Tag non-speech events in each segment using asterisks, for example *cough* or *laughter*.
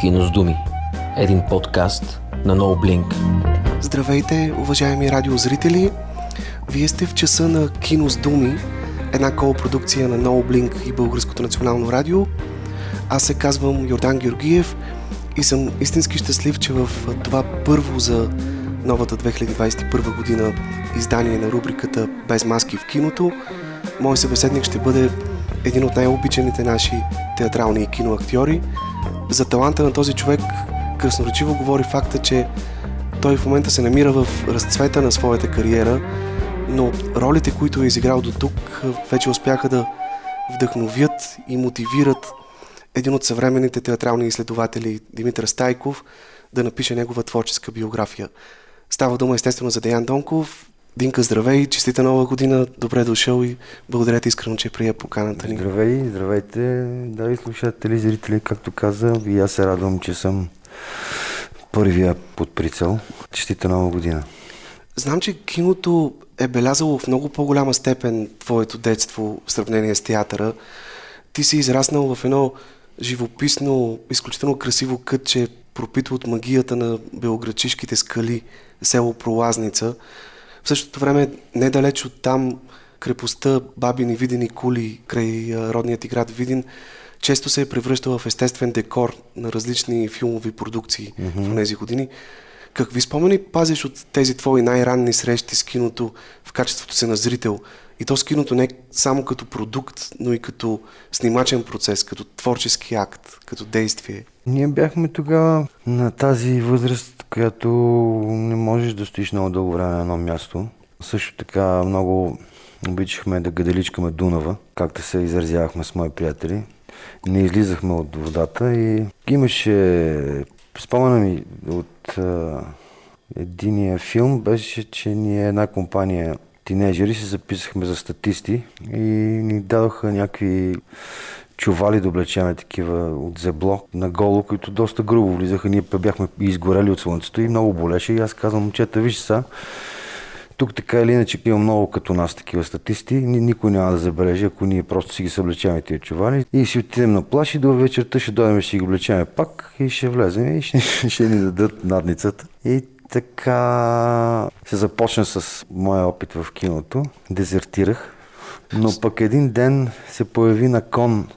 Кино с думи. Един подкаст на No Blink. Здравейте, уважаеми радиозрители! Вие сте в часа на Кино с думи, една колпродукция на No Blink и Българското национално радио. Аз се казвам Йордан Георгиев и съм истински щастлив, че в това първо за новата 2021 година издание на рубриката Без маски в киното, мой събеседник ще бъде един от най-обичаните наши театрални и киноактьори. За таланта на този човек красноречиво говори факта, че той в момента се намира в разцвета на своята кариера, но ролите, които е изиграл до тук, вече успяха да вдъхновят и мотивират един от съвременните театрални изследователи Димитър Стайков да напише негова творческа биография. Става дума естествено за Деян Донков. Динка, здравей, честита нова година, добре дошъл и благодаря ти искрено, че прия поканата ни. Здравей, здравейте, драги слушатели, зрители, както каза, и аз се радвам, че съм първия под прицел. Честита нова година. Знам, че киното е белязало в много по-голяма степен твоето детство в сравнение с театъра. Ти си израснал в едно живописно, изключително красиво кътче, пропито от магията на белоградчишките скали, село Пролазница. В същото време, недалеч от там, крепостта Бабини Видени кули край родният ти град Видин, често се е превръщала в естествен декор на различни филмови продукции mm-hmm. в тези години. Какви спомени пазиш от тези твои най-ранни срещи с киното в качеството си на зрител? И то с киното не само като продукт, но и като снимачен процес, като творчески акт, като действие. Ние бяхме тогава на тази възраст, която не можеш да стоиш много дълго време на едно място. Също така много обичахме да гаделичкаме Дунава, както се изразявахме с мои приятели. Не излизахме от водата и имаше спомена ми от а, единия филм беше, че ние една компания тинейджери се записахме за статисти и ни дадоха някакви чували да облечеме такива от зебло на голо, които доста грубо влизаха. Ние бяхме изгорели от слънцето и много болеше. И аз казвам, момчета, виж са, тук така или иначе има много като нас такива статисти. Никой няма да забележи, ако ние просто си ги съблечаваме тия чували. И си отидем на плаш и до вечерта ще дойдем, ще ги облечеме пак и ще влезем и ще, *laughs* ще ни дадат надницата. И така се започна с моя опит в киното. Дезертирах. Но пък един ден се появи на кон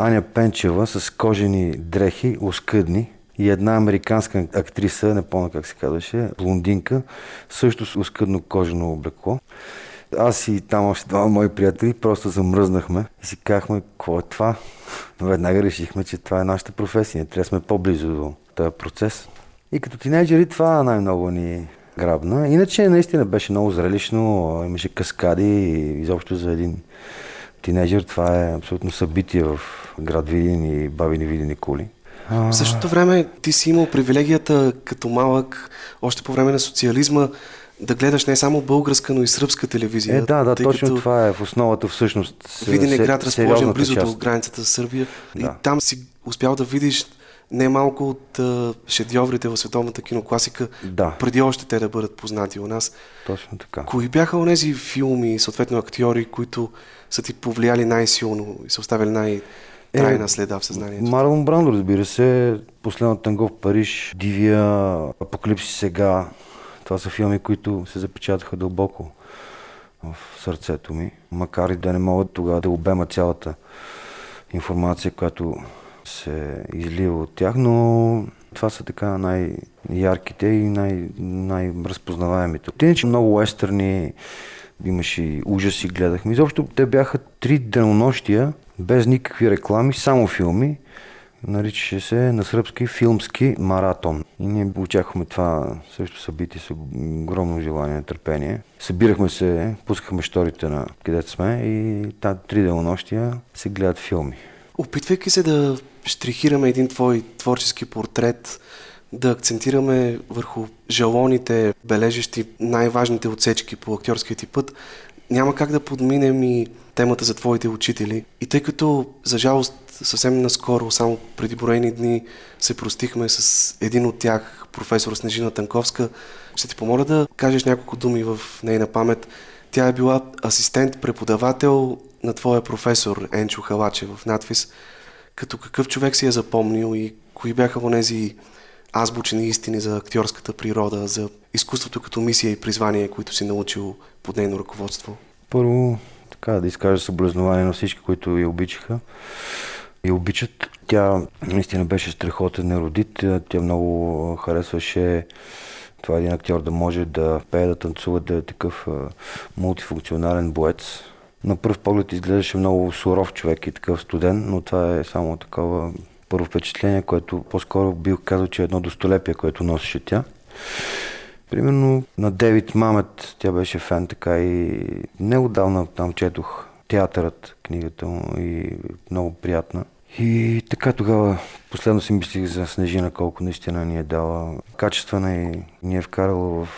Аня Пенчева с кожени дрехи, оскъдни, и една американска актриса, не помня как се казваше, блондинка, също с оскъдно кожено облекло. Аз и там още два мои приятели просто замръзнахме и си казахме, какво е това? Веднага решихме, че това е нашата професия. Трябва да сме по-близо до този процес. И като тинейджери това най-много ни грабна. Иначе наистина беше много зрелищно, имаше каскади и изобщо за един тинейджер това е абсолютно събитие в град Видин и бабини Видини кули. В същото време ти си имал привилегията като малък, още по време на социализма, да гледаш не само българска, но и сръбска телевизия. Е, да, да, точно това е в основата всъщност. Видин е град разположен близо част. до границата с Сърбия. Да. И там си успял да видиш не малко от uh, шедьоврите в световната кинокласика, да. преди още те да бъдат познати у нас. Точно така. Кои бяха онези филми, съответно актьори, които са ти повлияли най-силно и са оставили най- трайна следа в съзнанието. Марлон Брандо, разбира се, Последната танго в Париж, Дивия, Апокалипси сега. Това са филми, които се запечатаха дълбоко в сърцето ми. Макар и да не могат тогава да обема цялата информация, която се излива от тях, но това са така най-ярките и най- най-разпознаваемите. Те иначе много уестърни, имаше и ужаси, гледахме. Изобщо те бяха три денонощия, без никакви реклами, само филми. Наричаше се на сръбски филмски маратон. И ние очаквахме това също събитие с огромно желание, търпение. Събирахме се, пускахме шторите на където сме и тази три денонощия се гледат филми. Опитвайки се да штрихираме един твой творчески портрет, да акцентираме върху жалоните, бележещи най-важните отсечки по актьорския ти път, няма как да подминем и темата за твоите учители. И тъй като, за жалост, съвсем наскоро, само преди броени дни, се простихме с един от тях, професор Снежина Танковска, ще ти помоля да кажеш няколко думи в нейна памет. Тя е била асистент-преподавател на твоя професор Енчо Халаче в надфис. Като какъв човек си е запомнил и кои бяха онези азбучни истини за актьорската природа, за изкуството като мисия и призвание, които си научил под нейно ръководство? Първо, така да изкажа съблазнование на всички, които я обичаха и обичат. Тя наистина беше страхотен еродит. Тя много харесваше това един актьор да може да пее, да танцува, да е такъв мултифункционален боец. На пръв поглед изглеждаше много суров човек и такъв студен, но това е само такова първо впечатление, което по-скоро бих казал, че е едно достолепие, което носеше тя. Примерно на Девид Мамет, тя беше фен така и неодавна там четох театърът, книгата му и много приятна. И така тогава последно си мислих за Снежина, колко наистина ни е дала качествена и ни е вкарала в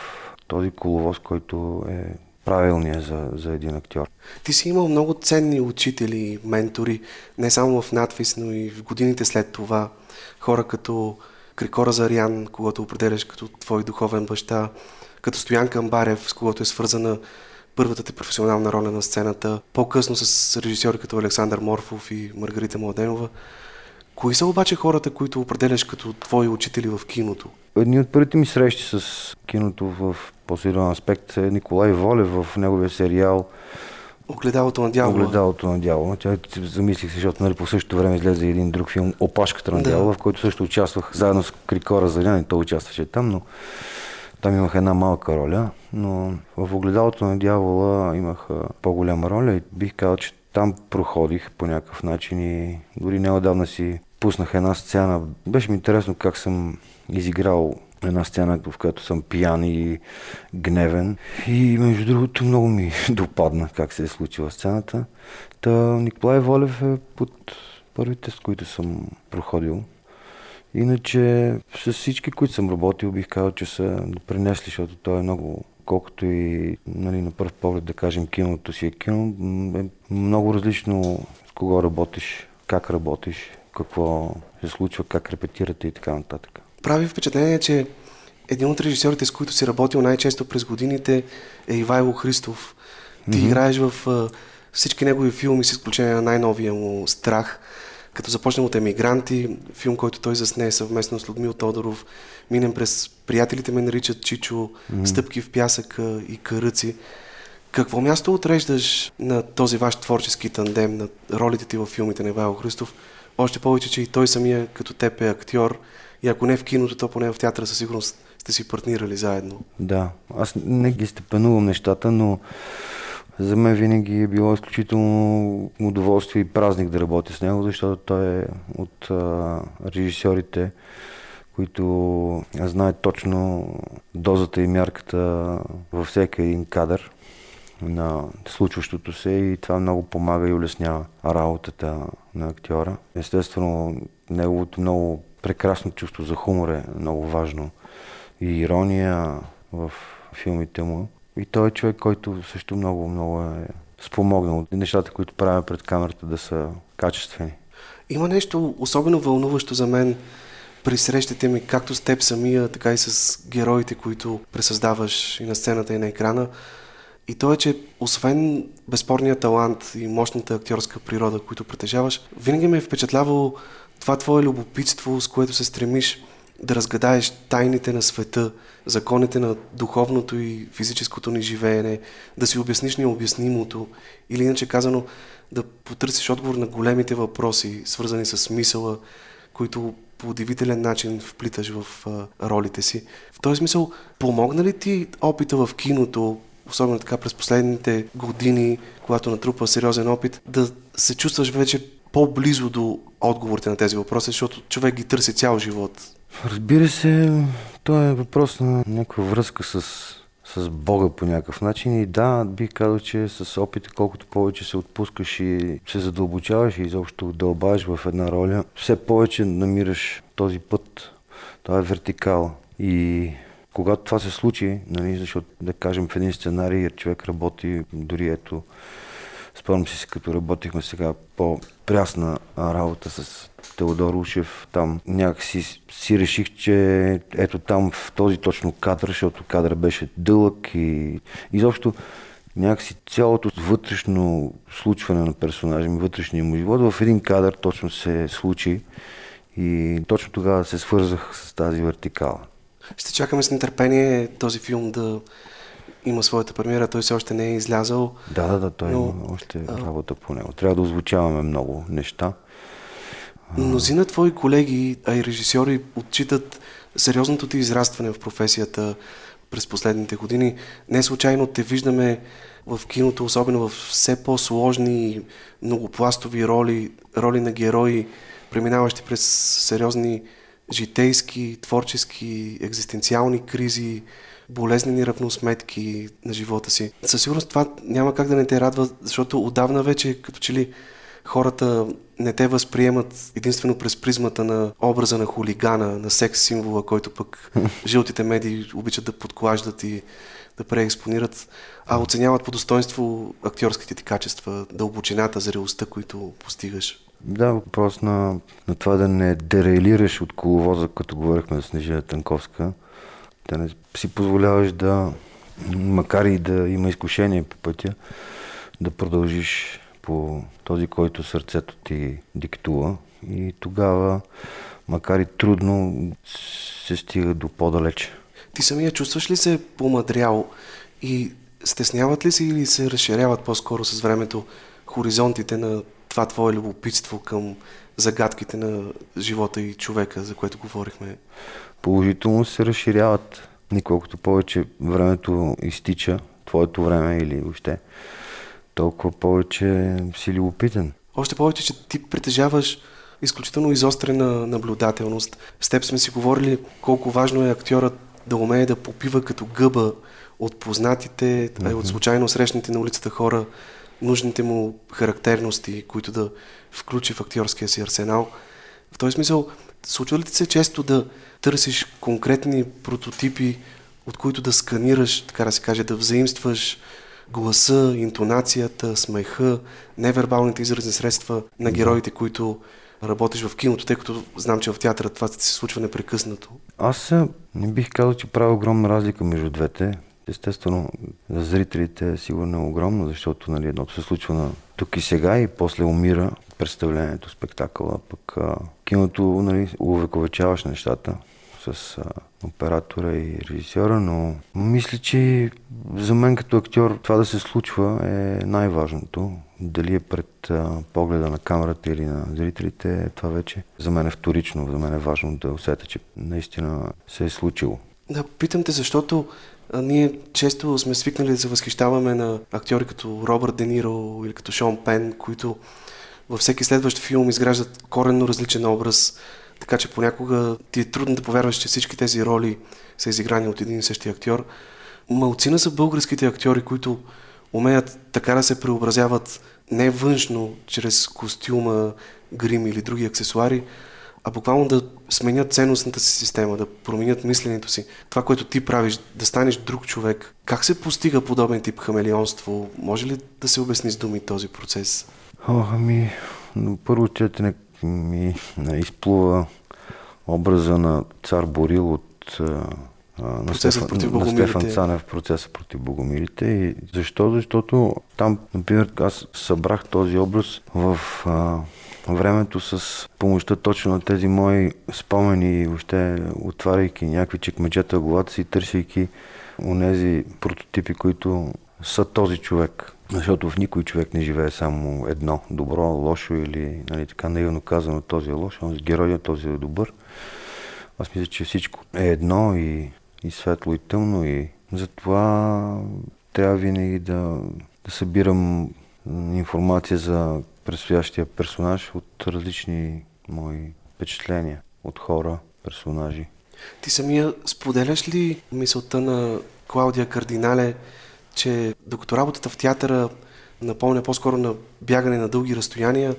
този коловоз, който е правилния за, за един актьор. Ти си имал много ценни учители ментори, не само в надвис, но и в годините след това. Хора като Крикора Зарян, когато определяш като твой духовен баща, като Стоян Камбарев, с когото е свързана първата ти професионална роля на сцената, по-късно с режисьори като Александър Морфов и Маргарита Младенова. Кои са обаче хората, които определяш като твои учители в киното? Едни от първите ми срещи с киното в по-сериозен аспект е Николай Волев в неговия сериал Огледалото на дявола. Огледалото на дявола. Тя замислих се, защото нали, по същото време излезе един друг филм Опашката на дявола, да. в който също участвах заедно с Крикора Зарян и той участваше там, но там имах една малка роля, но в огледалото на дявола имах по-голяма роля и бих казал, че там проходих по някакъв начин и дори неодавна си пуснах една сцена. Беше ми интересно как съм изиграл една сцена, в която съм пиян и гневен. И между другото много ми *laughs* допадна как се е случила сцената. Та Николай Волев е под първите, с които съм проходил. Иначе с всички, които съм работил, бих казал, че са пренесли, защото той е много колкото и нали, на първ поглед да кажем киното си е кино, е много различно с кого работиш, как работиш, какво се случва, как репетирате и така нататък. Прави впечатление, че един от режисьорите, с които си работил най-често през годините е Ивайло Христов. Ти mm-hmm. играеш в всички негови филми, с изключение на най-новия му Страх. Като започнем от Емигранти, филм, който той засне съвместно с Людмил Тодоров, минем през Приятелите ме наричат Чичо, mm-hmm. Стъпки в пясъка и Каръци. Какво място отреждаш на този ваш творчески тандем, на ролите ти във филмите на Ивайло Христов? Още повече, че и той самия като теб е актьор и ако не в киното, то поне в театъра със сигурност сте си партнирали заедно. Да, аз не ги степенувам нещата, но за мен винаги е било изключително удоволствие и празник да работя с него, защото той е от а, режисьорите, които знаят точно дозата и мярката във всеки един кадър на случващото се и това много помага и улеснява работата на актьора. Естествено, неговото много прекрасно чувство за хумор е много важно и ирония в филмите му. И той е човек, който също много, много е спомогнал нещата, които правя пред камерата да са качествени. Има нещо особено вълнуващо за мен при срещите ми, както с теб самия, така и с героите, които пресъздаваш и на сцената, и на екрана. И то е, че освен безспорния талант и мощната актьорска природа, които притежаваш, винаги ме е впечатлявало това твое любопитство, с което се стремиш да разгадаеш тайните на света, законите на духовното и физическото ни живеене, да си обясниш необяснимото или иначе казано да потърсиш отговор на големите въпроси, свързани с смисъла, които по удивителен начин вплиташ в а, ролите си. В този смисъл, помогна ли ти опита в киното, особено така през последните години, когато натрупа сериозен опит, да се чувстваш вече по-близо до отговорите на тези въпроси, защото човек ги търси цял живот. Разбира се, то е въпрос на някаква връзка с, с Бога по някакъв начин и да, бих казал, че с опита, колкото повече се отпускаш и се задълбочаваш и изобщо дълбаеш в една роля, все повече намираш този път. Това е вертикал. И когато това се случи, нали, защото да кажем в един сценарий човек работи, дори ето Спомням си, като работихме сега по-прясна работа с Теодор Ушев, там някакси си реших, че ето там в този точно кадър, защото кадър беше дълъг и изобщо някакси цялото вътрешно случване на персонажа ми, вътрешния му живот в един кадър точно се случи и точно тогава се свързах с тази вертикала. Ще чакаме с нетърпение този филм да има своята премиера. Той все още не е излязъл. Да, да, да, той но... има още работа по него. Трябва да озвучаваме много неща. Мнозина твои колеги, а и режисьори отчитат сериозното ти израстване в професията през последните години. Не случайно те виждаме в киното, особено в все по-сложни, многопластови роли, роли на герои, преминаващи през сериозни житейски, творчески, екзистенциални кризи, болезнени равносметки на живота си. Със сигурност това няма как да не те радва, защото отдавна вече като че ли хората не те възприемат единствено през призмата на образа на хулигана, на секс символа, който пък *laughs* жълтите медии обичат да подклаждат и да преекспонират, а оценяват по достоинство актьорските ти качества, дълбочината, зрелостта, които постигаш. Да, въпрос на, на това да не дерейлираш от коловоза, като говорихме за Снежина Танковска, да не си позволяваш да, макар и да има изкушение по пътя, да продължиш по този, който сърцето ти диктува. И тогава, макар и трудно, се стига до по-далече. Ти самия чувстваш ли се помадрял и стесняват ли се или се разширяват по-скоро с времето хоризонтите на това твое любопитство към загадките на живота и човека, за което говорихме? Положително се разширяват. Николкото повече времето изтича, твоето време или въобще, толкова повече си любопитен. Още повече, че ти притежаваш изключително изострена наблюдателност. С теб сме си говорили колко важно е актьорът да умее да попива като гъба от познатите, mm-hmm. от случайно срещните на улицата хора, нужните му характерности, които да включи в актьорския си арсенал. В този смисъл, случва ли ти се често да търсиш конкретни прототипи, от които да сканираш, така да се каже, да взаимстваш гласа, интонацията, смеха, невербалните изразни средства на героите, които работиш в киното, тъй като знам, че в театъра това се случва непрекъснато? Аз не бих казал, че правя огромна разлика между двете. Естествено, за зрителите е сигурно огромно, защото нали, едното се случва на тук и сега и после умира представлението, спектакъла, пък а, киното нали, увековечаваш нещата с а, оператора и режисьора, но мисля, че за мен като актьор това да се случва е най-важното. Дали е пред а, погледа на камерата или на зрителите, това вече за мен е вторично, за мен е важно да усетя, че наистина се е случило. Да, питам те, защото ние често сме свикнали да се възхищаваме на актьори като Робърт Де Ниро или като Шон Пен, които във всеки следващ филм изграждат коренно различен образ, така че понякога ти е трудно да повярваш, че всички тези роли са изиграни от един и същи актьор. Малцина са българските актьори, които умеят така да се преобразяват не външно, чрез костюма, грим или други аксесуари, а буквално да сменят ценностната си система, да променят мисленето си. Това, което ти правиш, да станеш друг човек. Как се постига подобен тип хамелионство? Може ли да се обясни с думи този процес? О, ами, първо четене ми изплува образа на цар Борил от на, Стефан, на Стефан Цанев процеса против богомилите. И защо? Защото там, например, аз събрах този образ в а, времето с помощта точно на тези мои спомени и въобще отваряйки някакви чекмеджета в главата си, търсейки онези прототипи, които са този човек. Защото в никой човек не живее само едно, добро, лошо или нали, така наивно казано, този е лош, този е герой, този е добър. Аз мисля, че всичко е едно и, и светло и тъмно и затова трябва винаги да, да събирам информация за предстоящия персонаж от различни мои впечатления от хора, персонажи. Ти самия споделяш ли мисълта на Клаудия Кардинале, че докато работата в театъра напомня по-скоро на бягане на дълги разстояния,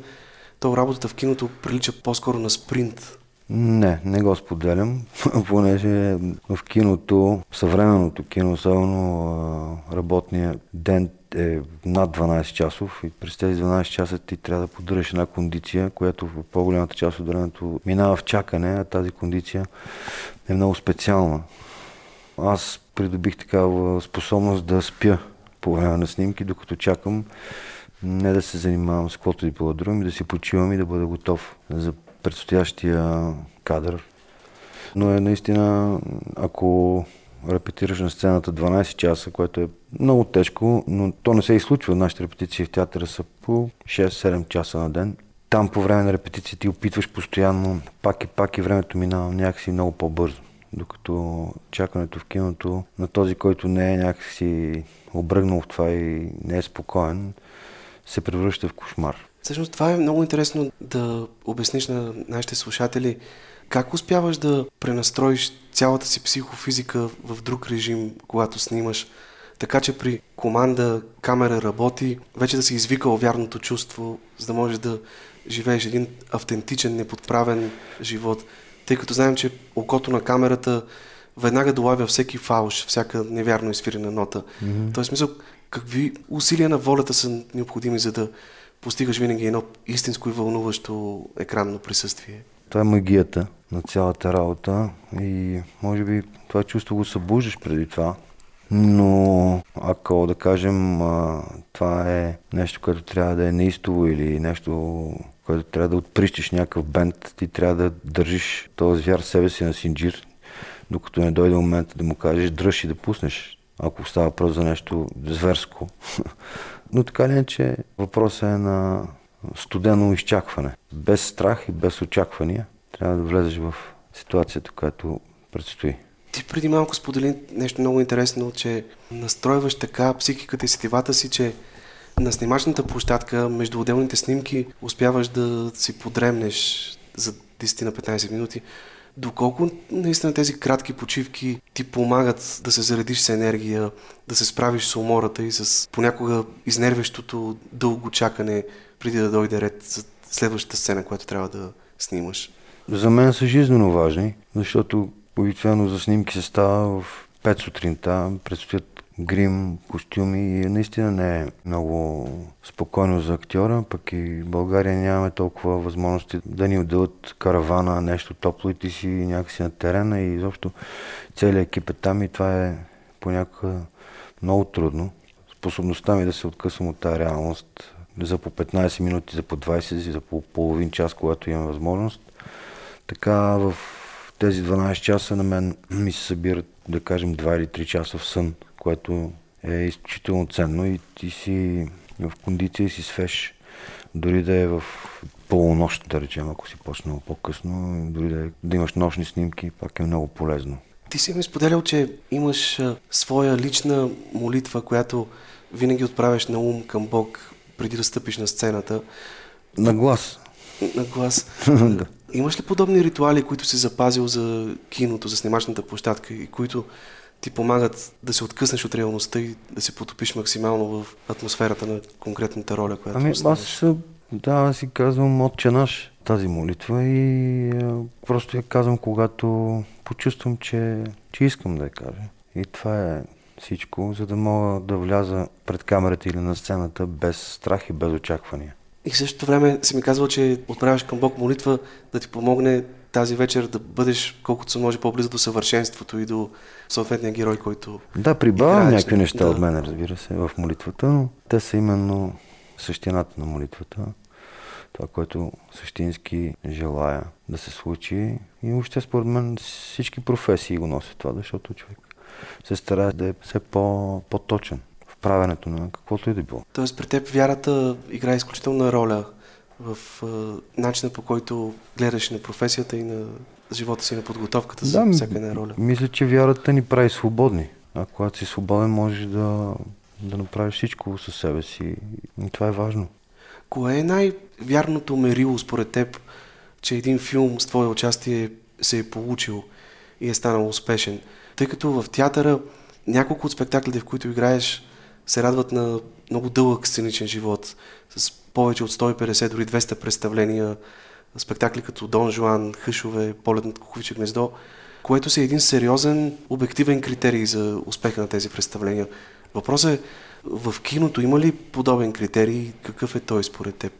то работата в киното прилича по-скоро на спринт. Не, не го споделям, *laughs* понеже в киното, съвременното кино, особено работния ден е над 12 часов и през тези 12 часа ти трябва да поддържаш една кондиция, която в по-голямата част от времето минава в чакане, а тази кондиция е много специална. Аз придобих такава способност да спя по време на снимки, докато чакам не да се занимавам с каквото и било друго, да си почивам и да бъда готов за предстоящия кадър. Но е наистина, ако репетираш на сцената 12 часа, което е много тежко, но то не се изслучва. Нашите репетиции в театъра са по 6-7 часа на ден. Там по време на репетиции ти опитваш постоянно, пак и пак и времето минава някакси много по-бързо. Докато чакането в киното на този, който не е някакси обръгнал в това и не е спокоен, се превръща в кошмар. Всъщност това е много интересно да обясниш на нашите слушатели как успяваш да пренастроиш цялата си психофизика в друг режим, когато снимаш, така че при команда камера работи, вече да си извикал вярното чувство, за да можеш да живееш един автентичен, неподправен живот. Тъй като знаем, че окото на камерата веднага долавя всеки фалш, всяка невярно изфирена нота. Mm-hmm. Тоест, смисъл, какви усилия на волята са необходими, за да постигаш винаги едно истинско и вълнуващо екранно присъствие? Това е магията на цялата работа и може би това чувство го събуждаш преди това. Но ако да кажем това е нещо, което трябва да е неистово или нещо, което трябва да отприщиш някакъв бенд, ти трябва да държиш този звяр себе си на синджир, докато не дойде момент да му кажеш дръж и да пуснеш, ако става въпрос за нещо зверско. *laughs* Но така ли е, че въпросът е на студено изчакване. Без страх и без очаквания трябва да влезеш в ситуацията, която предстои. Ти преди малко сподели нещо много интересно, че настройваш така психиката и сетивата си, че на снимачната площадка между отделните снимки успяваш да си подремнеш за 10 на 15 минути. Доколко наистина тези кратки почивки ти помагат да се заредиш с енергия, да се справиш с умората и с понякога изнервещото дълго чакане преди да дойде ред за следващата сцена, която трябва да снимаш? За мен са жизненно важни, защото обикновено за снимки се става в 5 сутринта, предстоят грим, костюми и наистина не е много спокойно за актьора, пък и в България нямаме толкова възможности да ни отделят каравана, нещо топло и ти си някакси на терена и изобщо целият екип е там и това е понякога много трудно. Способността ми да се откъсвам от тази реалност за по 15 минути, за по 20, за по половин час, когато имам възможност. Така в тези 12 часа на мен ми се събират, да кажем, 2 или 3 часа в сън, което е изключително ценно и ти си в кондиция и си свеж. Дори да е в полунощ, да речем, ако си почнал по-късно, дори да, е, да имаш нощни снимки, пак е много полезно. Ти си ми споделял, че имаш а, своя лична молитва, която винаги отправяш на ум към Бог преди да стъпиш на сцената. На глас. На глас. *laughs* Имаш ли подобни ритуали, които си запазил за киното, за снимачната площадка и които ти помагат да се откъснеш от реалността и да се потопиш максимално в атмосферата на конкретната роля, която ами, аз да, аз си казвам отче наш тази молитва и а, просто я казвам, когато почувствам, че, че искам да я кажа. И това е всичко, за да мога да вляза пред камерата или на сцената без страх и без очаквания. И в същото време си ми казвал, че отправяш към Бог молитва да ти помогне тази вечер да бъдеш колкото се може по-близо до съвършенството и до съответния герой, който. Да, прибавям някакви неща да. от мен, разбира се, в молитвата, но те са именно същината на молитвата. Това, което същински желая да се случи. И въобще, според мен, всички професии го носят това, защото човек се старае да е все по, по-точен правенето на каквото и да било. Тоест при теб вярата играе изключителна роля в а, начина по който гледаш на професията и на живота си, на подготовката за да, всяка една роля. Мисля, че вярата ни прави свободни. А когато си свободен, можеш да, да направиш всичко със себе си. И това е важно. Кое е най-вярното мерило според теб, че един филм с твое участие се е получил и е станал успешен? Тъй като в театъра няколко от спектаклите, в които играеш, се радват на много дълъг сценичен живот, с повече от 150, дори 200 представления, спектакли като Дон Жуан, Хъшове, Полет над Куковиче гнездо, което си е един сериозен, обективен критерий за успеха на тези представления. Въпросът е, в киното има ли подобен критерий? Какъв е той според теб?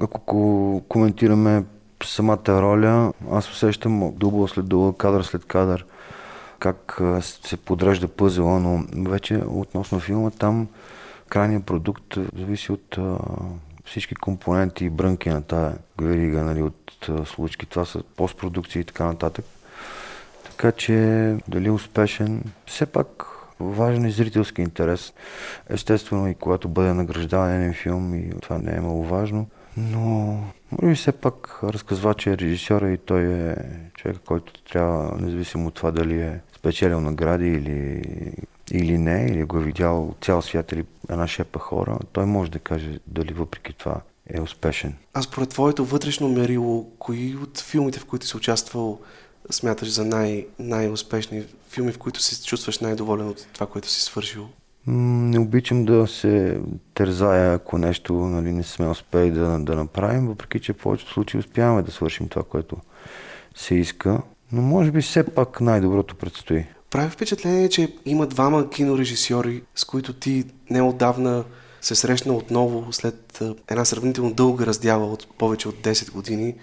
Ако коментираме самата роля, аз усещам дубъл след дубъл, кадър след кадър, как се подрежда пъзела, но вече относно филма там крайният продукт зависи от всички компоненти и брънки на тая верига, нали, от случки. Това са постпродукции и така нататък. Така че дали успешен, все пак важен е зрителски интерес. Естествено и когато бъде награждаван един филм и това не е много важно. Но може би все пак разказва, че е режисьора и той е човек, който трябва, независимо от това дали е спечелил награди или, или не, или го е видял цял свят или една шепа хора, той може да каже дали въпреки това е успешен. А според твоето вътрешно мерило, кои от филмите, в които си участвал, смяташ за най- най-успешни филми, в които се чувстваш най-доволен от това, което си свършил? Не обичам да се тързая, ако нещо нали, не сме успели да, да направим, въпреки че в повечето случаи успяваме да свършим това, което се иска. Но може би все пак най-доброто предстои. Прави впечатление, че има двама кинорежисьори, с които ти неодавна се срещна отново след една сравнително дълга раздяла от повече от 10 години.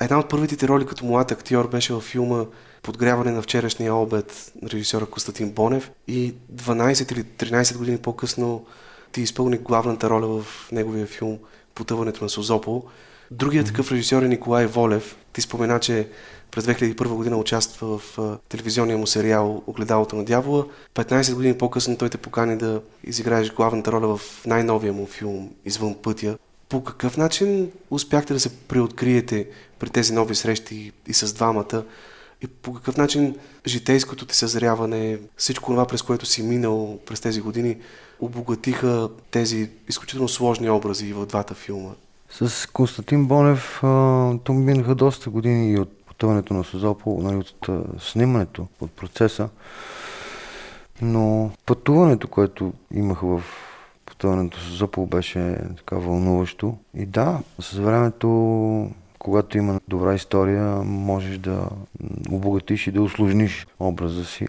Една от първите роли като млад актьор беше във филма Подгряване на вчерашния обед на режисьора Константин Бонев и 12 или 13 години по-късно ти изпълни главната роля в неговия филм Потъването на Созопол. Другият такъв режисьор е Николай Волев. Ти спомена, че през 2001 година участва в телевизионния му сериал Огледалото на дявола. 15 години по-късно той те покани да изиграеш главната роля в най-новия му филм Извън пътя. По какъв начин успяхте да се преоткриете при тези нови срещи и с двамата? И по какъв начин житейското ти съзряване, всичко това, през което си минал през тези години, обогатиха тези изключително сложни образи в двата филма? С Константин Бонев то минаха доста години и от пътуването на Созопол, нали, от снимането, от процеса. Но пътуването, което имах в пътуването с Зопол беше така вълнуващо. И да, с времето, когато има добра история, можеш да обогатиш и да усложниш образа си.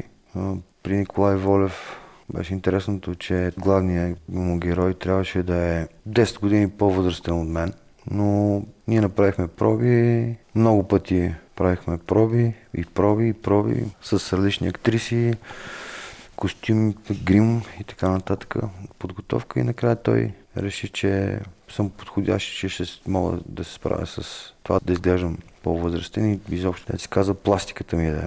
При Николай Волев беше интересното, че главният му герой трябваше да е 10 години по-възрастен от мен. Но ние направихме проби, много пъти правихме проби и проби и проби с различни актриси костюм, грим и така нататък, подготовка и накрая той реши, че съм подходящ, че ще мога да се справя с това да изглеждам по-възрастен и изобщо да си каза пластиката ми е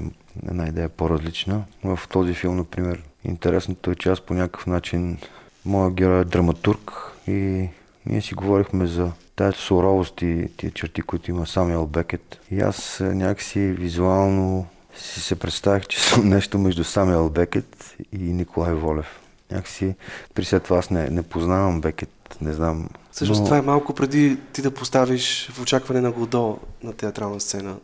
една идея по-различна. В този филм, например, интересното е, че аз по някакъв начин моят герой е драматург и ние си говорихме за тази суровост и тия черти, които има Самуел Бекет. И аз някакси визуално си се представих, че съм *laughs* нещо между Самуел Бекет и Николай Волев. Някакси при след това аз не, не познавам Бекет, не знам. Всъщност но... това е малко преди ти да поставиш в очакване на Годо на театрална сцена.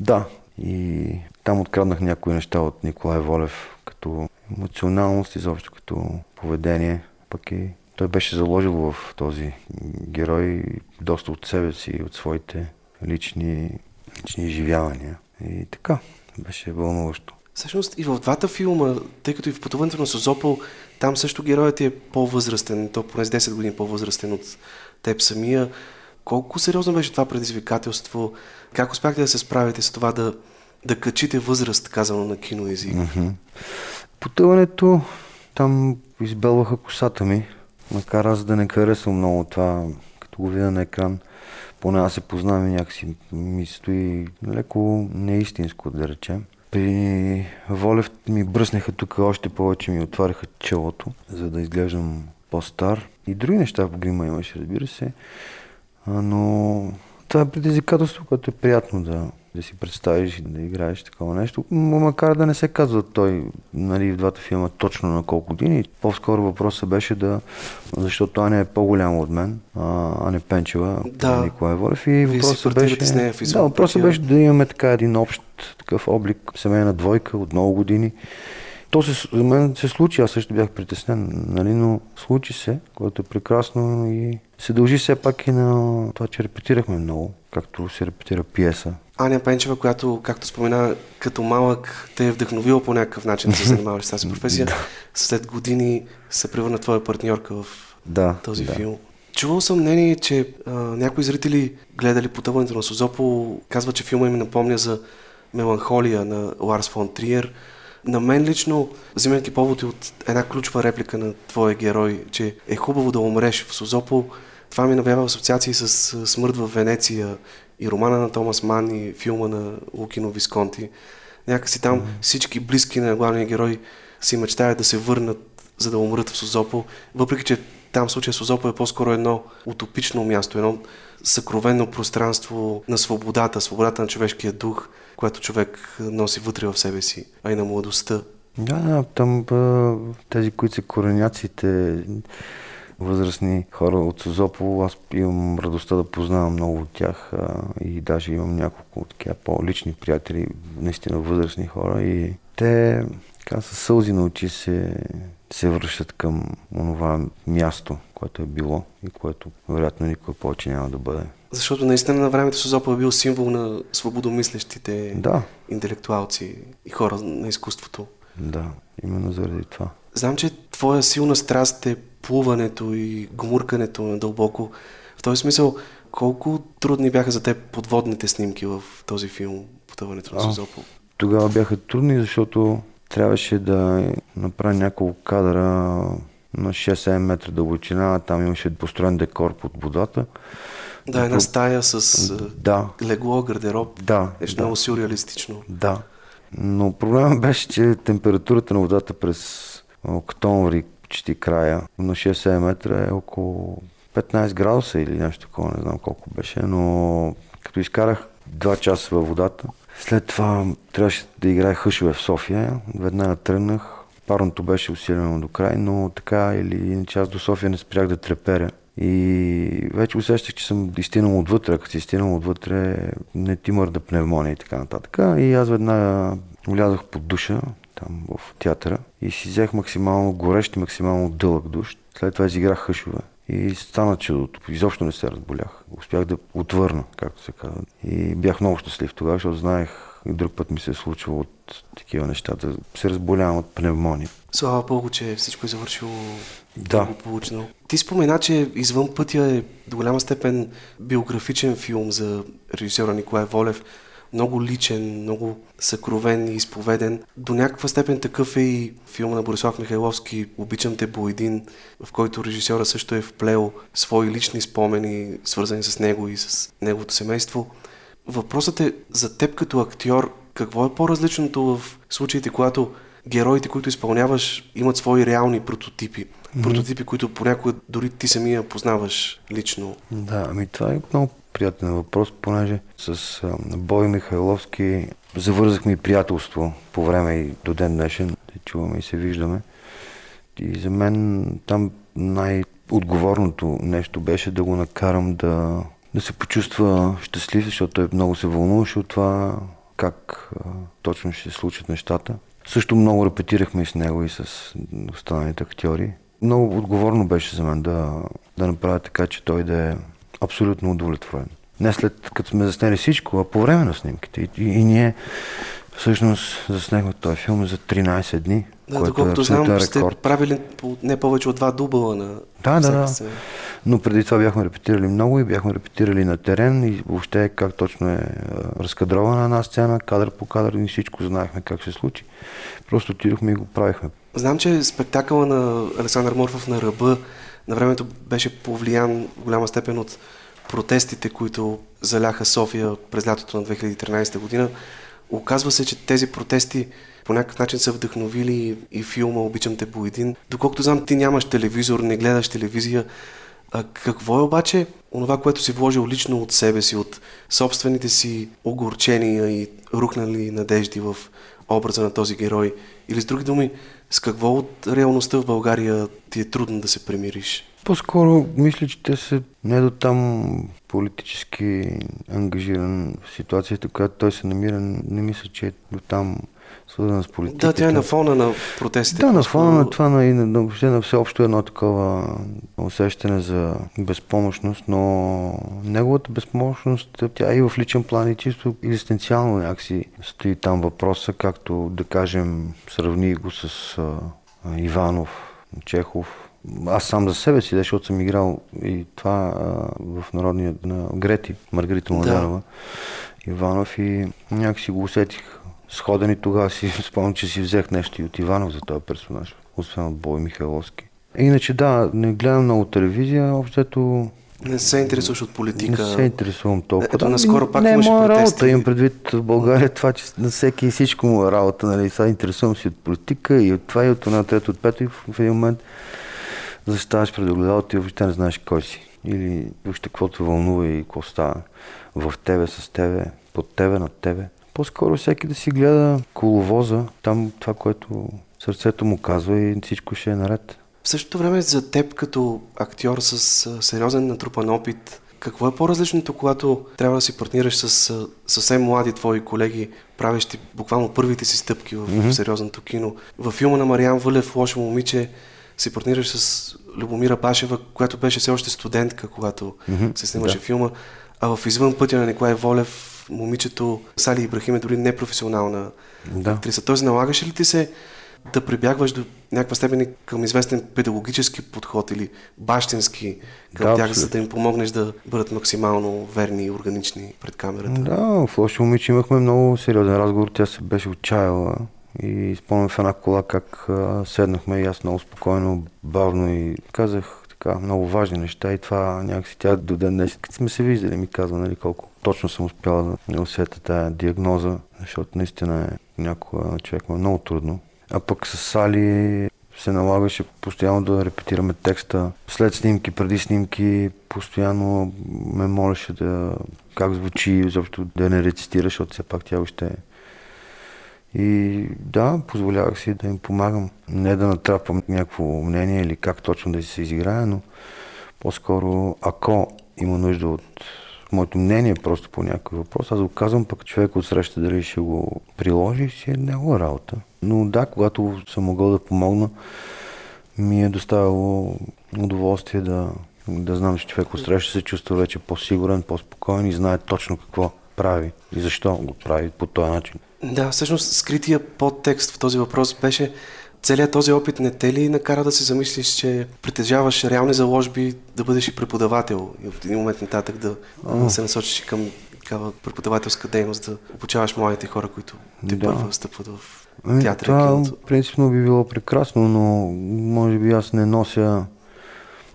Да, и там откраднах някои неща от Николай Волев, като емоционалност, изобщо като поведение. Пък и той беше заложил в този герой доста от себе си, от своите лични, лични изживявания. И така, беше вълнуващо. Всъщност и в двата филма, тъй като и в пътуването на Созопол, там също героят е по-възрастен, то поне с 10 години по-възрастен от теб самия. Колко сериозно беше това предизвикателство? Как успяхте да се справите с това да, да качите възраст, казано на киноязик? Mm-hmm. Потъването, там избелваха косата ми, макар аз да не харесвам много това, като го видя на екран поне аз се познавам и някакси ми стои леко неистинско, да речем. При Волев ми бръснеха тук още повече, ми отваряха челото, за да изглеждам по-стар. И други неща в грима имаше, разбира се. Но това е предизвикателство, което е приятно да, да си представиш и да играеш такова нещо. Макар да не се казва той нали, в двата филма точно на колко години. По-скоро въпросът беше да... Защото Аня е по-голяма от мен, а Аня Пенчева, да. Николай Волев. И въпросът беше... С нея в да, въпросът беше да имаме така един общ такъв облик, семейна двойка от много години. То се, за мен се случи, аз също бях притеснен, нали, но случи се, което е прекрасно и се дължи все пак и на това, че репетирахме много, както се репетира пиеса. Аня Пенчева, която, както спомена, като малък те е вдъхновила по някакъв начин да се *laughs* занимаваш с тази професия, след години се превърна твоя партньорка в да, този да. филм. Чувал съм мнение, че а, някои зрители, гледали потъването на Созопо, казват, че филма им напомня за меланхолия на Ларс фон Триер. На мен лично, взимайки повод от една ключова реплика на твоя герой, че е хубаво да умреш в Созопол, това ми навява асоциации с смърт в Венеция и романа на Томас Ман и филма на Лукино Висконти. Някакси там mm-hmm. всички близки на главния герой си мечтаят да се върнат, за да умрат в Созопол, въпреки че там случая Созопол е по-скоро едно утопично място, едно съкровено пространство на свободата, свободата на човешкия дух, което човек носи вътре в себе си, а и на младостта. Да, да, там тези, които са кореняците, възрастни хора от Созопол, аз имам радостта да познавам много от тях и даже имам няколко такива по-лични приятели, наистина възрастни хора и те така с сълзи на очи се, се връщат към онова място, което е било и което вероятно никога повече няма да бъде. Защото наистина на времето Созопол е бил символ на свободомислещите да. интелектуалци и хора на изкуството. Да, именно заради това. Знам, че твоя силна страст е плуването и гмуркането на дълбоко. В този смисъл, колко трудни бяха за теб подводните снимки в този филм Потъването на Созопол? Тогава бяха трудни, защото трябваше да направя няколко кадра на 6-7 метра дълбочина. Там имаше построен декор под водата. Да, една стая с да. легло, гардероб. Да. Беше да. много сюрреалистично. Да. Но проблема беше, че температурата на водата през октомври, почти края, на 6-7 метра е около 15 градуса или нещо такова, не знам колко беше, но като изкарах 2 часа във водата, след това трябваше да играя хъшове в София. Веднага тръгнах. Парното беше усилено до край, но така или иначе аз до София не спрях да треперя. И вече усещах, че съм изтинал отвътре. Като си изтинал отвътре, не ти мърда пневмония и така нататък. И аз веднага влязох под душа, там в театъра, и си взех максимално горещ и максимално дълъг душ. След това изиграх хъшове. И стана чудото. Изобщо не се разболях. Успях да отвърна, както се казва. И бях много щастлив тогава, защото знаех, друг път ми се е случило от такива неща, да се разболявам от пневмония. Слава Богу, че всичко е завършило да. благополучно. Ти спомена, че Извън пътя е до голяма степен биографичен филм за режисера Николай Волев много личен, много съкровен и изповеден. До някаква степен такъв е и филма на Борислав Михайловски «Обичам те, Боедин», в който режисьора също е вплел свои лични спомени, свързани с него и с неговото семейство. Въпросът е за теб като актьор, какво е по-различното в случаите, когато героите, които изпълняваш, имат свои реални прототипи. Mm-hmm. Прототипи, които понякога дори ти самия познаваш лично. Да, ами това е много приятен въпрос, понеже с Бой Михайловски завързахме и приятелство по време и до ден днешен. Чуваме и се виждаме. И за мен там най-отговорното нещо беше да го накарам да, да се почувства щастлив, защото той много се вълнуваше от това как а, точно ще се случат нещата. Също много репетирахме и с него и с останалите актьори. Много отговорно беше за мен да, да направя така, че той да е абсолютно удовлетворен. Не след като сме заснели всичко, а по време на снимките. И, и, и ние всъщност заснехме този филм за 13 дни. Да, доколкото е знам, сте правили не повече от два дубъла на Да, да, да. Но преди това бяхме репетирали много и бяхме репетирали на терен и въобще как точно е разкадрована една сцена, кадър по кадър и всичко знаехме как се случи. Просто отидохме и го правихме. Знам, че спектакъла на Александър Морфов на ръба на времето беше повлиян в голяма степен от протестите, които заляха София през лятото на 2013 година. Оказва се, че тези протести по някакъв начин са вдъхновили и филма Обичам те по един. Доколкото знам, ти нямаш телевизор, не гледаш телевизия. А какво е обаче онова, което си вложил лично от себе си, от собствените си огорчения и рухнали надежди в образа на този герой? Или с други думи, с какво от реалността в България ти е трудно да се примириш? По-скоро мисля, че те са не до там политически ангажиран в ситуацията, която той се намира. Не мисля, че е до там свързана с политиката. Да, тя е на фона на протестите. Да, на фона на това, на, на, на, на всеобщо едно такова усещане за безпомощност, но неговата безпомощност, тя и в личен план и чисто екзистенциално някакси стои там въпроса, както да кажем, сравни го с а, Иванов, Чехов, аз сам за себе си, защото съм играл и това а, в народния на Грети, Маргарита Младенова, да. Иванов и някак си го усетих сходен и тогава си *laughs* спомням, че си взех нещо и от Иванов за този персонаж, освен от Бой Михайловски. Иначе да, не гледам много телевизия, общото Не се интересуваш от политика. не се интересувам толкова. Ето, наскоро пак не имаше моя протести. работа, имам предвид в България това, че на всеки и всичко му е работа. Нали? Сега интересувам се от политика и от това и от една, трето, от пето и в, един момент заставаш пред огледалото и въобще не знаеш кой си. Или въобще каквото те вълнува и какво става в тебе, с тебе, под тебе, над тебе. По-скоро всеки да си гледа коловоза, там това, което сърцето му казва и всичко ще е наред. В същото време за теб като актьор с сериозен натрупан опит, какво е по-различното, когато трябва да си партнираш с съвсем млади твои колеги, правещи буквално първите си стъпки в mm-hmm. сериозното кино? Във филма на Мариан Вълев «Лошо момиче» си партнираш с Любомира Башева, която беше все още студентка, когато mm-hmm. се снимаше да. филма. А в Извън пътя на Николай Волев, момичето Сали Ибрахим е дори непрофесионална Да. актриса. Тоест, налагаше ли ти се да прибягваш до някаква степен към известен педагогически подход или бащински към Да, тях, за абсолютно. да им помогнеш да бъдат максимално верни и органични пред камерата? Да, в лошо момиче имахме много сериозен разговор. Тя се беше отчаяла и спомням в една кола как а, седнахме и аз много спокойно, бавно и казах така много важни неща и това някакси тя до ден днес, като сме се виждали, ми казва нали, колко точно съм успяла да не усетя тая диагноза, защото наистина е някога човек му е много трудно. А пък с Сали се налагаше постоянно да репетираме текста. След снимки, преди снимки, постоянно ме молеше да как звучи, защото да не рецитира, защото все пак тя още. И да, позволявах си да им помагам. Не да натрапвам някакво мнение или как точно да се изиграе, но по-скоро ако има нужда от моето мнение просто по някой въпрос, аз го казвам, пък човек от среща дали ще го приложи, си е негова работа. Но да, когато съм могъл да помогна, ми е доставило удоволствие да, да знам, че човек от среща се чувства вече по-сигурен, по-спокоен и знае точно какво прави и защо го прави по този начин. Да, всъщност скрития подтекст в този въпрос беше целият този опит не те ли накара да се замислиш, че притежаваш реални заложби да бъдеш и преподавател и в един момент нататък да, да се насочиш към такава преподавателска дейност, да обучаваш младите хора, които те Да. първо стъпват в Ами, театъра това киното. принципно би било прекрасно, но може би аз не нося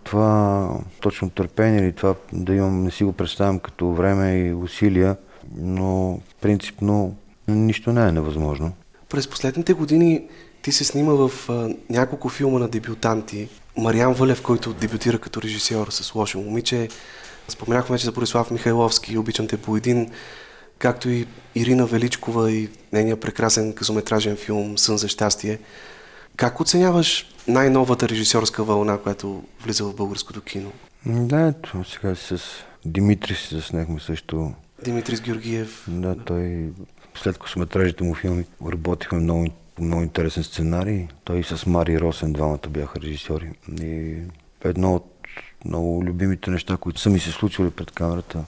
това точно търпение или това да имам, не си го представям като време и усилия, но принципно нищо не е невъзможно. През последните години ти се снима в а, няколко филма на дебютанти. Мариан Вълев, който дебютира като режисьор с Лошо момиче. Споменахме вече за Борислав Михайловски, Обичам те по един, както и Ирина Величкова и нейния прекрасен късометражен филм Сън за щастие. Как оценяваш най-новата режисьорска вълна, която влиза в българското кино? Да, ето, сега с Димитри си заснехме също. Димитрис Георгиев. Да, той след късометражите му филми работихме много, много интересен сценарий. Той и с Мари Росен двамата бяха режисьори. И едно от много любимите неща, които са ми се случили пред камерата,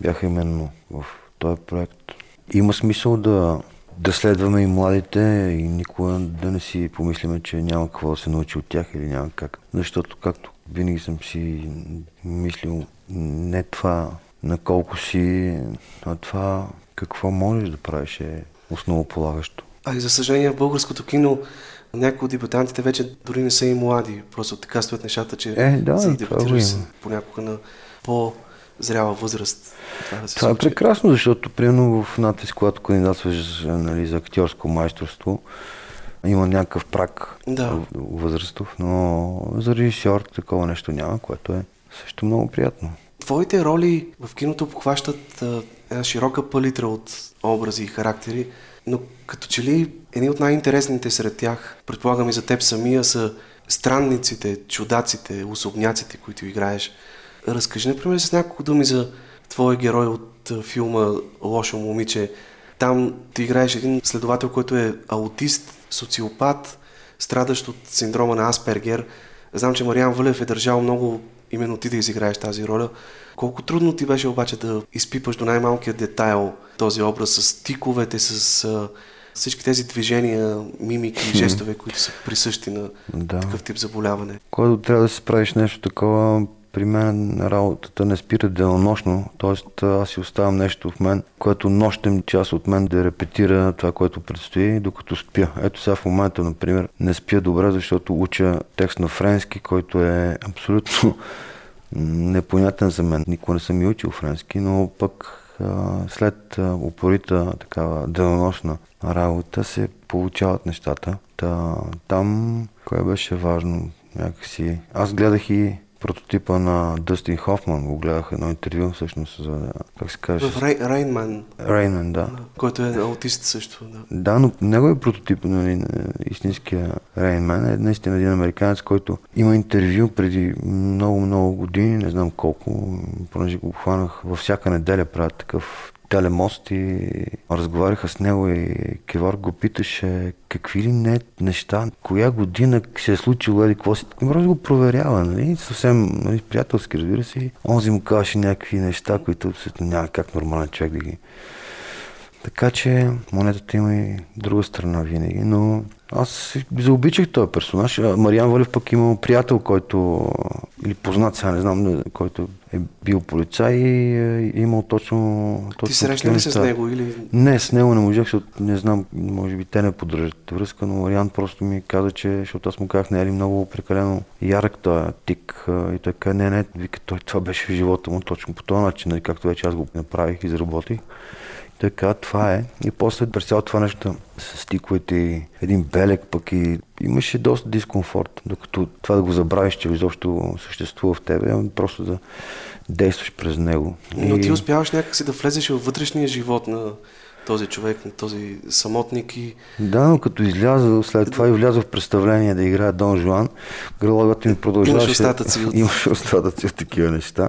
бяха именно в този проект. Има смисъл да, да следваме и младите и никога да не си помислиме, че няма какво да се научи от тях или няма как. Защото, както винаги съм си мислил, не това на колко си, а това какво можеш да правиш е основополагащо. А и за съжаление в българското кино някои от дебютантите вече дори не са и млади. Просто така стоят нещата, че Е, да, дебютираш се има. понякога на по-зряла възраст. Това, да се Това е прекрасно, защото примерно в надпис, когато кандидатстваш нали, за актьорско майсторство, има някакъв прак Да. възрастов, но за режисьор такова нещо няма, което е също много приятно. Твоите роли в киното обхващат широка палитра от образи и характери, но като че ли едни от най-интересните сред тях, предполагам и за теб самия, са странниците, чудаците, особняците, които играеш. Разкажи, например, с няколко думи за твой герой от филма Лошо момиче. Там ти играеш един следовател, който е аутист, социопат, страдащ от синдрома на Аспергер. Знам, че Мариан Вълев е държал много именно ти да изиграеш тази роля. Колко трудно ти беше обаче да изпипаш до най-малкия детайл този образ с тиковете, с а, всички тези движения, мимики и жестове, които са присъщи на Да. такъв тип заболяване. Когато трябва да се правиш нещо такова, при мен работата не спира денонощно, т.е. аз си оставам нещо в мен, което нощем част от мен да репетира това, което предстои, докато спя. Ето сега в момента, например, не спя добре, защото уча текст на френски, който е абсолютно непонятен за мен. Никога не съм и учил френски, но пък след упорита такава денонощна работа се получават нещата. Та, там, кое беше важно, някакси. Аз гледах и прототипа на Дъстин Хофман. Го гледах едно интервю, всъщност, за, как се каже? В Рей, Рейнман. Рейнман, да. Който е аутист също, да. Да, но неговият прототип, нали, истинския Рейнман е наистина един американец, който има интервю преди много, много години, не знам колко, понеже го хванах във всяка неделя правят такъв телемост и разговаряха с него и Кевар го питаше какви ли не неща, коя година се е случило или какво си. Мороз го проверява, нали? Съвсем нали, приятелски, разбира се. Онзи му казваше някакви неща, които няма как нормален човек да ги така че монетата има и друга страна винаги, но аз заобичах този персонаж. Мариан Валев пък има приятел, който, или познат сега, не знам, който е бил полицай и е имал точно... точно Ти срещна ли се с него или... Не, с него не можех, защото не знам, може би те не поддържат връзка, но Мариан просто ми каза, че, защото аз му казах, не е ли много прекалено ярък този тик и той каза, не, не, вика, той това беше в живота му точно по този начин, нали, както вече аз го направих и заработих. Така, това е. И после през цялото това нещо с стиковете и един белек пък и имаше доста дискомфорт, докато това да го забравиш, че изобщо съществува в тебе, ами просто да действаш през него. Но и... ти успяваш някакси да влезеш във вътрешния живот на този човек, на този самотник и... Да, но като изляза, след това и вляза в представление да играе Дон Жуан, грологът ми продължаваше... Имаше остатъци от... Имаше остатъци от такива неща.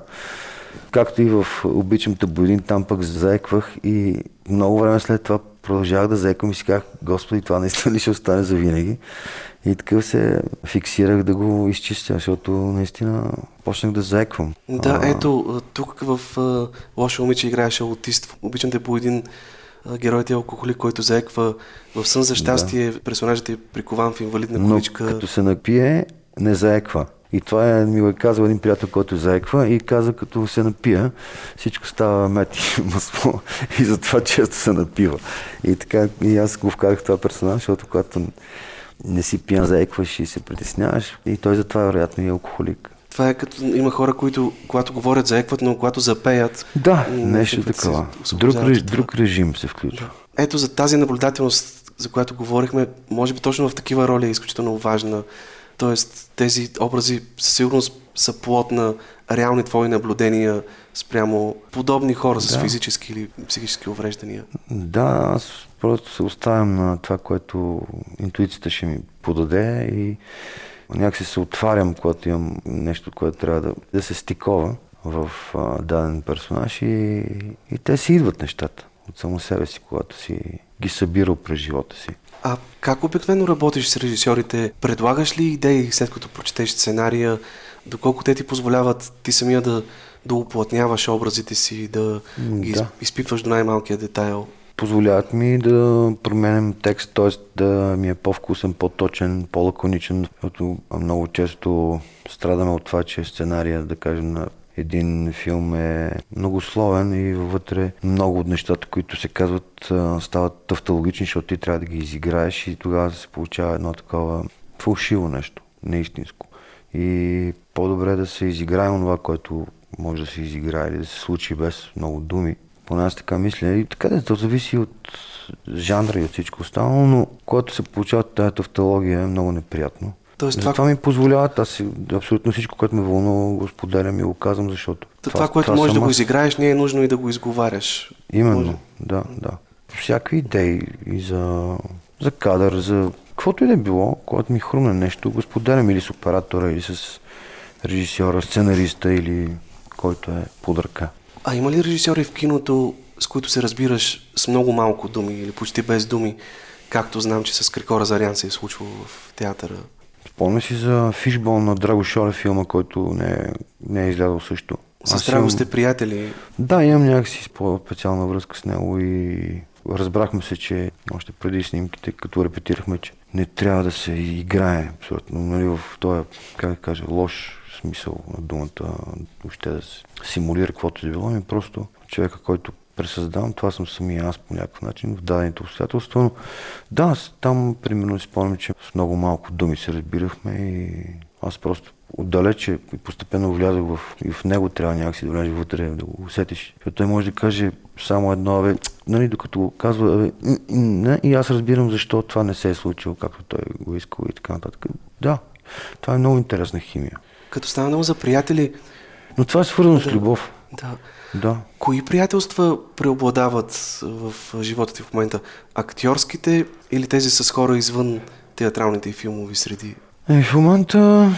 Както и в Обичам те Бойлин, там пък заеквах и много време след това продължавах да заеквам и си казах, Господи, това наистина ли ще остане за винаги? И такъв се фиксирах да го изчистя, защото наистина почнах да заеквам. Да, а... ето, тук в Лошо момиче играеше аутист. Обичам те по един героят е алкохолик, който заеква в сън за щастие, да. персонажът е прикован в инвалидна количка. Но като се напие, не заеква. И това е, ми го е казал един приятел, който заеква и каза, като се напия, всичко става мет и *laughs* масло и затова често се напива. И така, и аз го вкарах това персонаж, защото когато не си пиян заекваш и се притесняваш, и той затова е вероятно и алкохолик. Това е като има хора, които когато говорят заекват, но когато запеят... Да, нещо такова. Друг, реж, друг режим се включва. Да. Ето за тази наблюдателност, за която говорихме, може би точно в такива роли е изключително важна Тоест, тези образи със сигурност са плод на реални твои наблюдения спрямо подобни хора с да. физически или психически увреждания. Да, аз просто се оставям на това, което интуицията ще ми подаде и някакси се отварям, когато имам нещо, което трябва да, да се стикова в а, даден персонаж и, и те си идват нещата от само себе си, когато си ги събирал през живота си. А как обикновено работиш с режисьорите? Предлагаш ли идеи след като прочетеш сценария? Доколко те ти позволяват ти самия да, да уплътняваш образите си, да ги да. изпитваш до най-малкия детайл? Позволяват ми да променям текст, т.е. да ми е по-вкусен, по-точен, по-лаконичен, защото много често страдаме от това, че сценария, да кажем, на един филм е многословен и вътре много от нещата, които се казват, стават тавтологични, защото ти трябва да ги изиграеш и тогава се получава едно такова фалшиво нещо, неистинско. И по-добре да се изиграе това, което може да се изиграе или да се случи без много думи. По нас така мисля. И така да, то зависи от жанра и от всичко останало, но когато се получава тази тавтология е много неприятно. Тоест, това... това ми позволяват, аз абсолютно всичко, което ме вълнува, го споделям и го казвам, защото... Това, това което това можеш да го изиграеш, не е нужно и да го изговаряш. Именно, Може. да, да. Всякакви идеи и за, за кадър, за каквото и да е било, когато ми хрумне нещо, го споделям или с оператора, или с режисьора, сценариста, или който е под ръка. А има ли режисьори в киното, с които се разбираш с много малко думи или почти без думи, както знам, че с Крикора Зарян се е случвало в театъра? Спомня си за фишбол на Драго Шоре филма, който не, е, не е излязъл също. С Драго сте приятели? Да, имам някакси специална връзка с него и разбрахме се, че още преди снимките, като репетирахме, че не трябва да се играе абсолютно, нали, в този, как да кажа, лош смисъл на думата, въобще да се симулира каквото е било, ами просто човека, който пресъздавам, това съм самия аз по някакъв начин в дадените обстоятелства, но да, там примерно спомням, че с много малко думи се разбирахме и аз просто отдалече и постепенно влязах в, и в него трябва някакси да влезеш вътре, да го усетиш. Защото той може да каже само едно, абе, нали, докато го казва, абе, не, и аз разбирам защо това не се е случило, както той го искал и така нататък. Да, това е много интересна химия. Като стана много за приятели... Но това е свързано да, с любов. Да. Да. Кои приятелства преобладават в живота ти в момента? Актьорските или тези с хора извън театралните и филмови среди? Е, в момента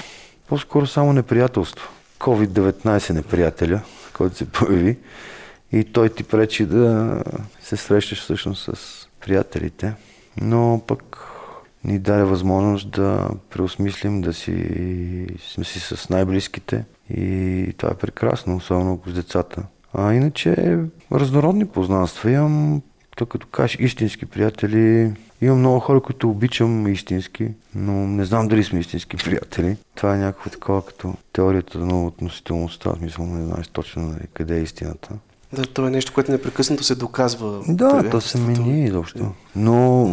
по-скоро само неприятелство. COVID-19 неприятеля, който се появи и той ти пречи да се срещаш всъщност с приятелите. Но пък ни даде възможност да преосмислим, да си, сме си с най-близките и това е прекрасно, особено с децата. А иначе разнородни познанства. Имам, то като кажеш истински приятели, имам много хора, които обичам истински, но не знам дали сме истински приятели. Това е някакво такова като теорията на относителността. Смисъл, не знаеш точно нали, къде е истината. Да, то е нещо, което непрекъснато се доказва. Да, то се мени изобщо. Но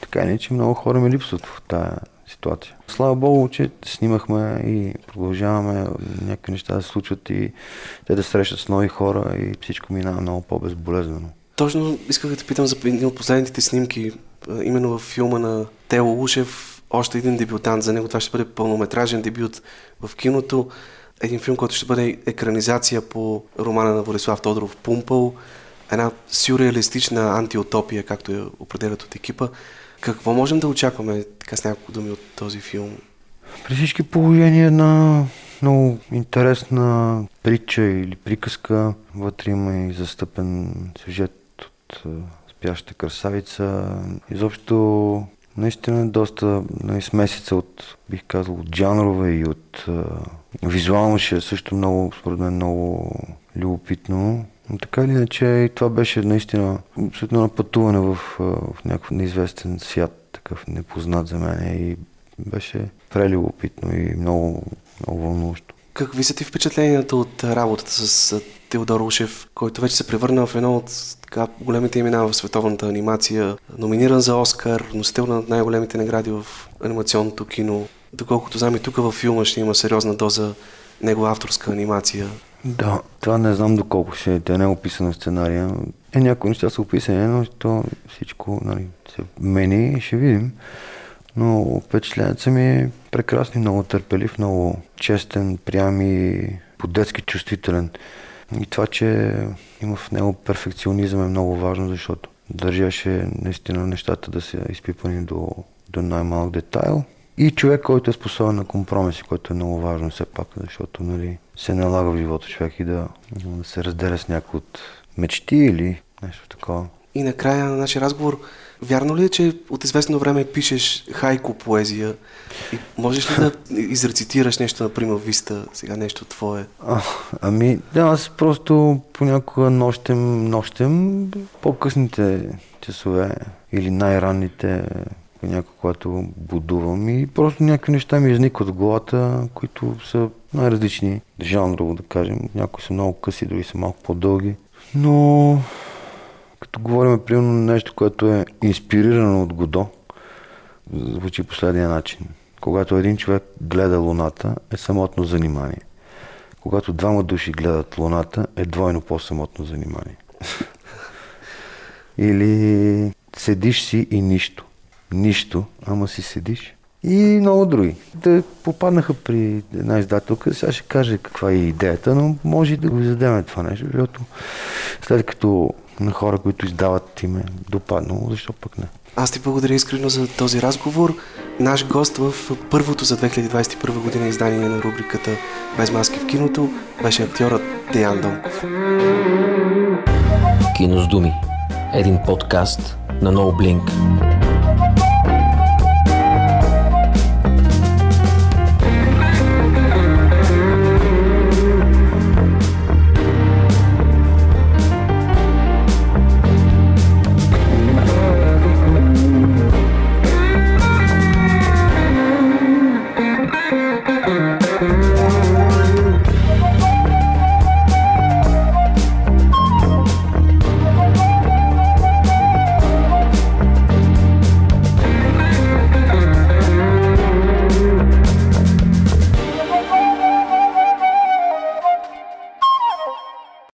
така не, че много хора ми липсват в тази ситуация. Слава Богу, че снимахме и продължаваме някакви неща да се случват и те да срещат с нови хора и всичко минава много по-безболезнено. Точно исках да те питам за един от последните снимки, именно в филма на Тео Лушев, още един дебютант за него. Това ще бъде пълнометражен дебют в киното. Един филм, който ще бъде екранизация по романа на Борислав Тодоров Пумпъл. Една сюрреалистична антиутопия, както я определят от екипа. Какво можем да очакваме така с няколко думи от този филм? При всички положения на много интересна притча или приказка. Вътре има и застъпен сюжет от спяща красавица. Изобщо наистина доста нали, смесица от, бих казал, от жанрове и от визуално ще е също много, според мен, много любопитно. Но така или иначе и това беше наистина абсолютно пътуване в, в някакъв неизвестен свят, такъв непознат за мен и беше прелюбопитно и много, много вълнуващо. Какви са ти впечатленията от работата с Теодор Ушев, който вече се превърна в едно от така, големите имена в световната анимация, номиниран за Оскар, носител на най-големите награди в анимационното кино. Доколкото знам и тук във филма ще има сериозна доза негова авторска анимация. Да, това не знам доколко ще е. Те не е описано в сценария. Е, някои неща са описани, но то всичко нали, се мени и ще видим. Но впечатлението ми е прекрасни, много търпелив, много честен, прям и по-детски чувствителен. И това, че има в него перфекционизъм е много важно, защото държаше наистина нещата да са изпипани до, до най-малък детайл. И човек, който е способен на компромиси, което е много важно все пак, защото нали, се налага в живота човек и да, да се разделя с някои от мечти или нещо такова. И накрая на нашия разговор, вярно ли е, че от известно време пишеш хайко поезия? И можеш ли да *laughs* изрецитираш нещо, например, Виста, сега нещо твое? А, ами, да, аз просто понякога нощем, нощем по-късните часове или най-ранните понякога, когато будувам и просто някакви неща ми изникват в главата, които са най-различни жанрово, да кажем. Някои са много къси, други са малко по-дълги. Но като говорим примерно нещо, което е инспирирано от Годо, звучи последния начин. Когато един човек гледа Луната, е самотно занимание. Когато двама души гледат Луната, е двойно по-самотно занимание. *laughs* Или седиш си и нищо. Нищо, ама си седиш. И много други. Да попаднаха при една издателка, сега ще каже каква е идеята, но може и да го задеме това нещо, защото след като на хора, които издават им е допаднало, защо пък не? Аз ти благодаря искрено за този разговор. Наш гост в първото за 2021 година издание на рубриката Без маски в киното беше актьорът Деян Донков. Кино с думи. Един подкаст на NoBlink.